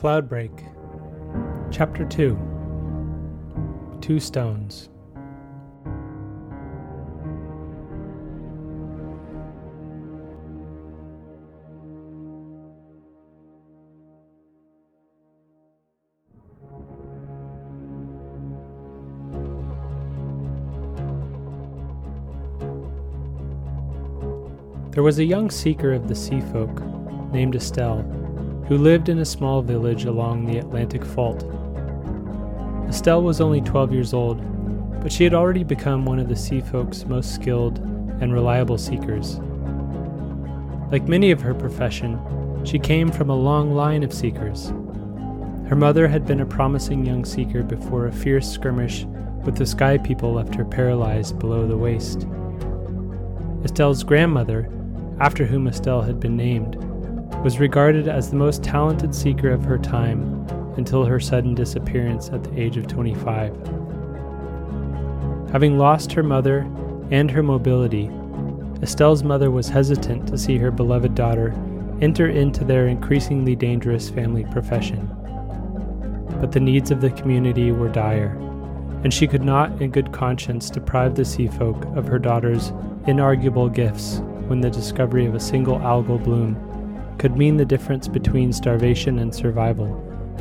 Cloudbreak, Chapter 2 Two Stones. There was a young seeker of the sea folk named Estelle who lived in a small village along the Atlantic Fault. Estelle was only 12 years old, but she had already become one of the sea folk's most skilled and reliable seekers. Like many of her profession, she came from a long line of seekers. Her mother had been a promising young seeker before a fierce skirmish with the Sky People left her paralyzed below the waist. Estelle's grandmother after whom Estelle had been named, was regarded as the most talented seeker of her time until her sudden disappearance at the age of 25. Having lost her mother and her mobility, Estelle's mother was hesitant to see her beloved daughter enter into their increasingly dangerous family profession. But the needs of the community were dire, and she could not, in good conscience, deprive the sea folk of her daughter's inarguable gifts when the discovery of a single algal bloom could mean the difference between starvation and survival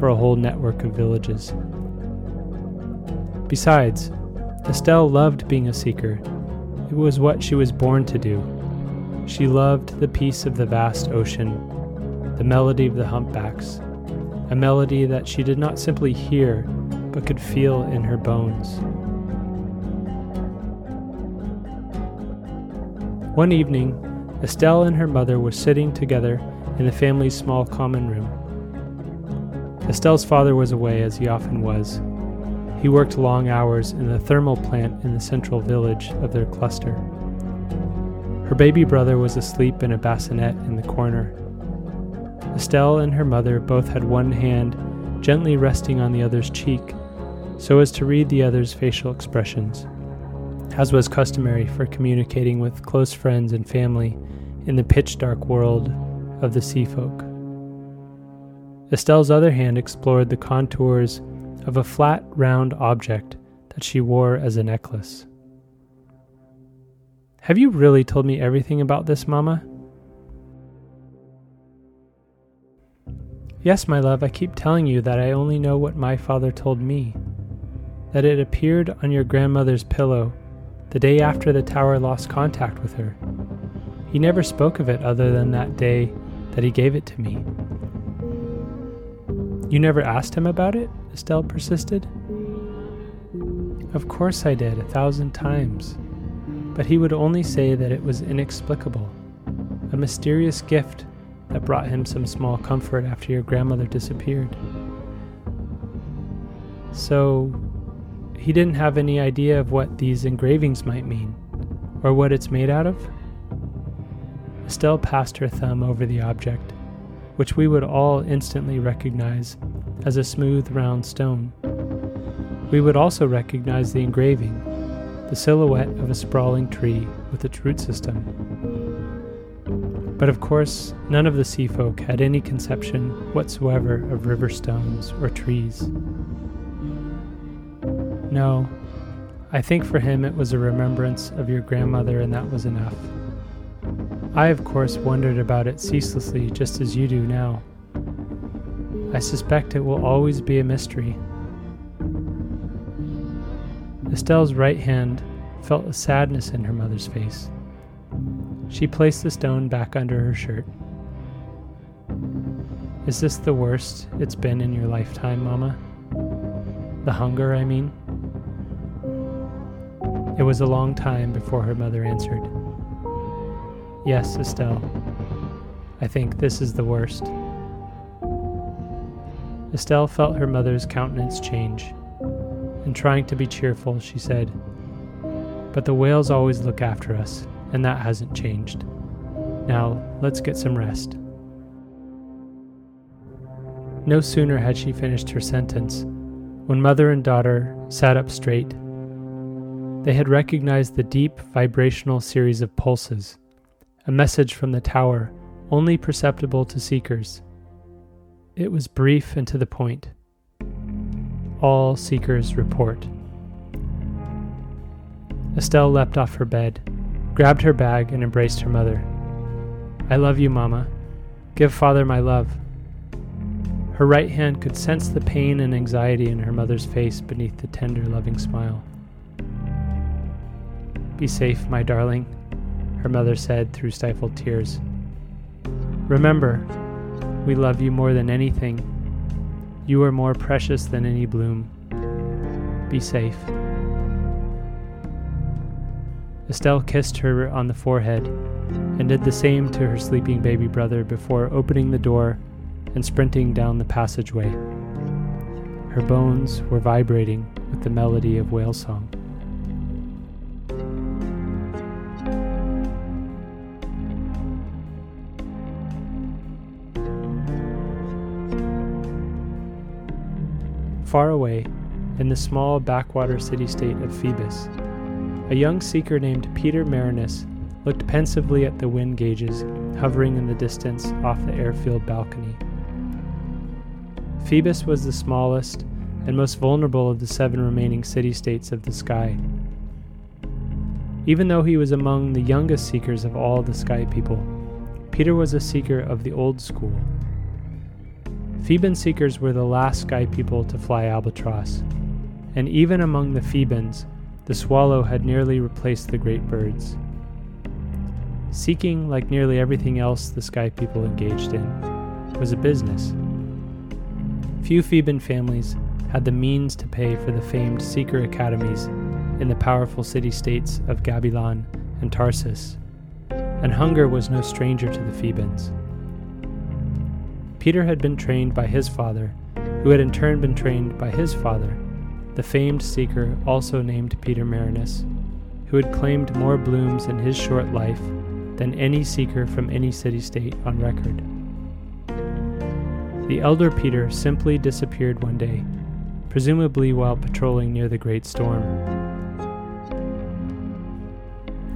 for a whole network of villages. Besides, Estelle loved being a seeker. It was what she was born to do. She loved the peace of the vast ocean, the melody of the humpbacks, a melody that she did not simply hear, but could feel in her bones. One evening, Estelle and her mother were sitting together in the family's small common room. Estelle's father was away, as he often was. He worked long hours in the thermal plant in the central village of their cluster. Her baby brother was asleep in a bassinet in the corner. Estelle and her mother both had one hand gently resting on the other's cheek, so as to read the other's facial expressions as was customary for communicating with close friends and family in the pitch dark world of the sea folk. Estelle's other hand explored the contours of a flat, round object that she wore as a necklace. Have you really told me everything about this, Mama? Yes, my love, I keep telling you that I only know what my father told me. That it appeared on your grandmother's pillow the day after the tower lost contact with her. He never spoke of it other than that day that he gave it to me. You never asked him about it? Estelle persisted. Of course I did, a thousand times. But he would only say that it was inexplicable, a mysterious gift that brought him some small comfort after your grandmother disappeared. So, he didn't have any idea of what these engravings might mean, or what it's made out of? Estelle passed her thumb over the object, which we would all instantly recognize as a smooth, round stone. We would also recognize the engraving, the silhouette of a sprawling tree with its root system. But of course, none of the sea folk had any conception whatsoever of river stones or trees. No, I think for him it was a remembrance of your grandmother, and that was enough. I, of course, wondered about it ceaselessly, just as you do now. I suspect it will always be a mystery. Estelle's right hand felt a sadness in her mother's face. She placed the stone back under her shirt. Is this the worst it's been in your lifetime, Mama? The hunger, I mean? It was a long time before her mother answered. Yes, Estelle. I think this is the worst. Estelle felt her mother's countenance change, and trying to be cheerful, she said, But the whales always look after us, and that hasn't changed. Now, let's get some rest. No sooner had she finished her sentence when mother and daughter sat up straight they had recognized the deep vibrational series of pulses, a message from the tower only perceptible to seekers. It was brief and to the point. All seekers report. Estelle leapt off her bed, grabbed her bag, and embraced her mother. I love you, Mama. Give Father my love. Her right hand could sense the pain and anxiety in her mother's face beneath the tender, loving smile. Be safe, my darling, her mother said through stifled tears. Remember, we love you more than anything. You are more precious than any bloom. Be safe. Estelle kissed her on the forehead and did the same to her sleeping baby brother before opening the door and sprinting down the passageway. Her bones were vibrating with the melody of whale song. Far away, in the small backwater city state of Phoebus, a young seeker named Peter Marinus looked pensively at the wind gauges hovering in the distance off the airfield balcony. Phoebus was the smallest and most vulnerable of the seven remaining city states of the sky. Even though he was among the youngest seekers of all the sky people, Peter was a seeker of the old school. Theban seekers were the last sky people to fly albatross, and even among the Thebans, the swallow had nearly replaced the great birds. Seeking, like nearly everything else the sky people engaged in, was a business. Few Theban families had the means to pay for the famed seeker academies in the powerful city states of Gabilan and Tarsus, and hunger was no stranger to the Thebans. Peter had been trained by his father, who had in turn been trained by his father, the famed seeker also named Peter Marinus, who had claimed more blooms in his short life than any seeker from any city state on record. The elder Peter simply disappeared one day, presumably while patrolling near the great storm.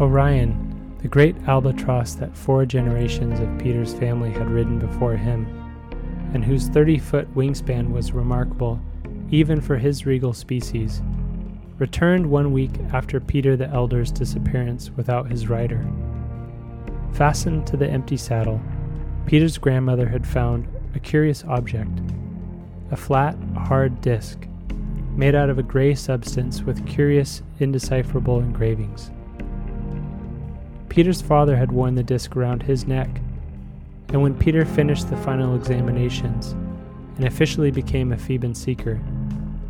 Orion, the great albatross that four generations of Peter's family had ridden before him, and whose 30 foot wingspan was remarkable even for his regal species, returned one week after Peter the Elder's disappearance without his rider. Fastened to the empty saddle, Peter's grandmother had found a curious object a flat, hard disc made out of a gray substance with curious, indecipherable engravings. Peter's father had worn the disc around his neck and when Peter finished the final examinations and officially became a Theban seeker,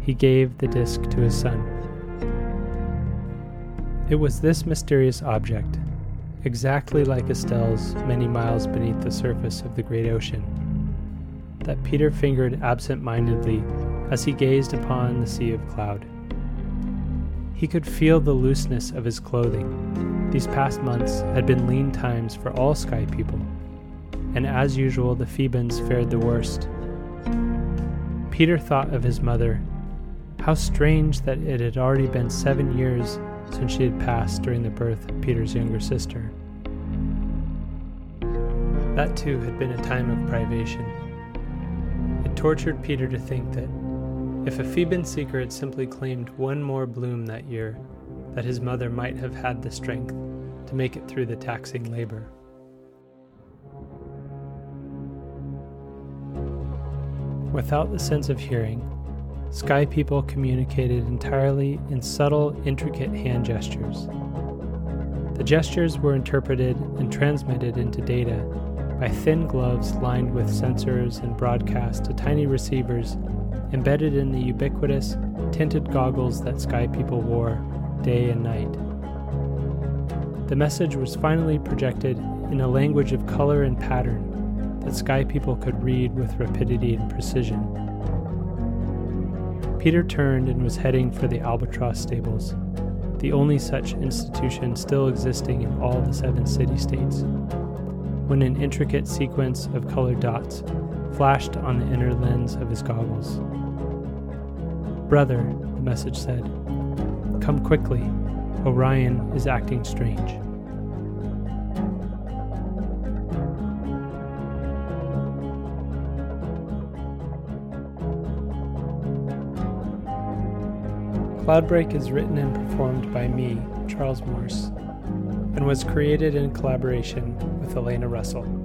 he gave the disc to his son. It was this mysterious object, exactly like Estelle's many miles beneath the surface of the great ocean, that Peter fingered absent mindedly as he gazed upon the sea of cloud. He could feel the looseness of his clothing. These past months had been lean times for all sky people and as usual, the Thebans fared the worst. Peter thought of his mother. How strange that it had already been seven years since she had passed during the birth of Peter's younger sister. That too had been a time of privation. It tortured Peter to think that if a Theban seeker had simply claimed one more bloom that year, that his mother might have had the strength to make it through the taxing labor. Without the sense of hearing, Sky people communicated entirely in subtle, intricate hand gestures. The gestures were interpreted and transmitted into data by thin gloves lined with sensors and broadcast to tiny receivers embedded in the ubiquitous, tinted goggles that Sky people wore day and night. The message was finally projected in a language of color and pattern that sky people could read with rapidity and precision. Peter turned and was heading for the albatross stables, the only such institution still existing in all the seven city states, when an intricate sequence of colored dots flashed on the inner lens of his goggles. Brother, the message said, come quickly. Orion is acting strange. Cloudbreak is written and performed by me, Charles Morse, and was created in collaboration with Elena Russell.